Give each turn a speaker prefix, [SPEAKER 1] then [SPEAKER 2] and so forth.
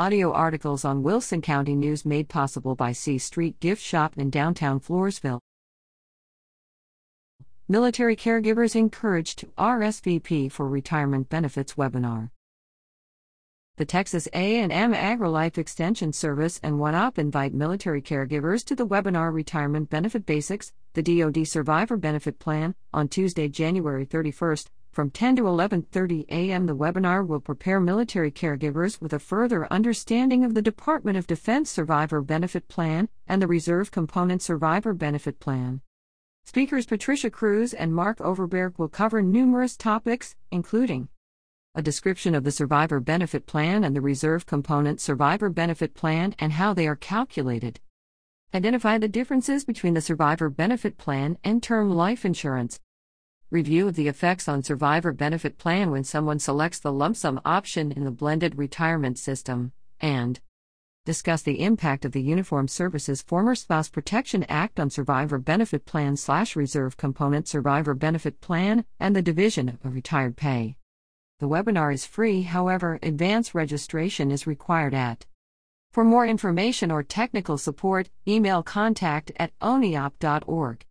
[SPEAKER 1] Audio articles on Wilson County News made possible by C Street Gift Shop in downtown Floresville. Military caregivers encouraged to RSVP for retirement benefits webinar. The Texas A&M AgriLife Extension Service and OneOp invite military caregivers to the webinar Retirement Benefit Basics, the DoD Survivor Benefit Plan, on Tuesday, January 31st, from 10 to 11:30 a.m. The webinar will prepare military caregivers with a further understanding of the Department of Defense Survivor Benefit Plan and the Reserve Component Survivor Benefit Plan. Speakers Patricia Cruz and Mark Overberg will cover numerous topics, including a description of the Survivor Benefit Plan and the Reserve Component Survivor Benefit Plan and how they are calculated. Identify the differences between the Survivor Benefit Plan and term life insurance. Review of the effects on Survivor Benefit Plan when someone selects the lump sum option in the blended retirement system. And discuss the impact of the Uniform Services Former Spouse Protection Act on Survivor Benefit Plan slash Reserve Component Survivor Benefit Plan and the division of retired pay. The webinar is free, however, advance registration is required at. For more information or technical support, email contact at oneop.org.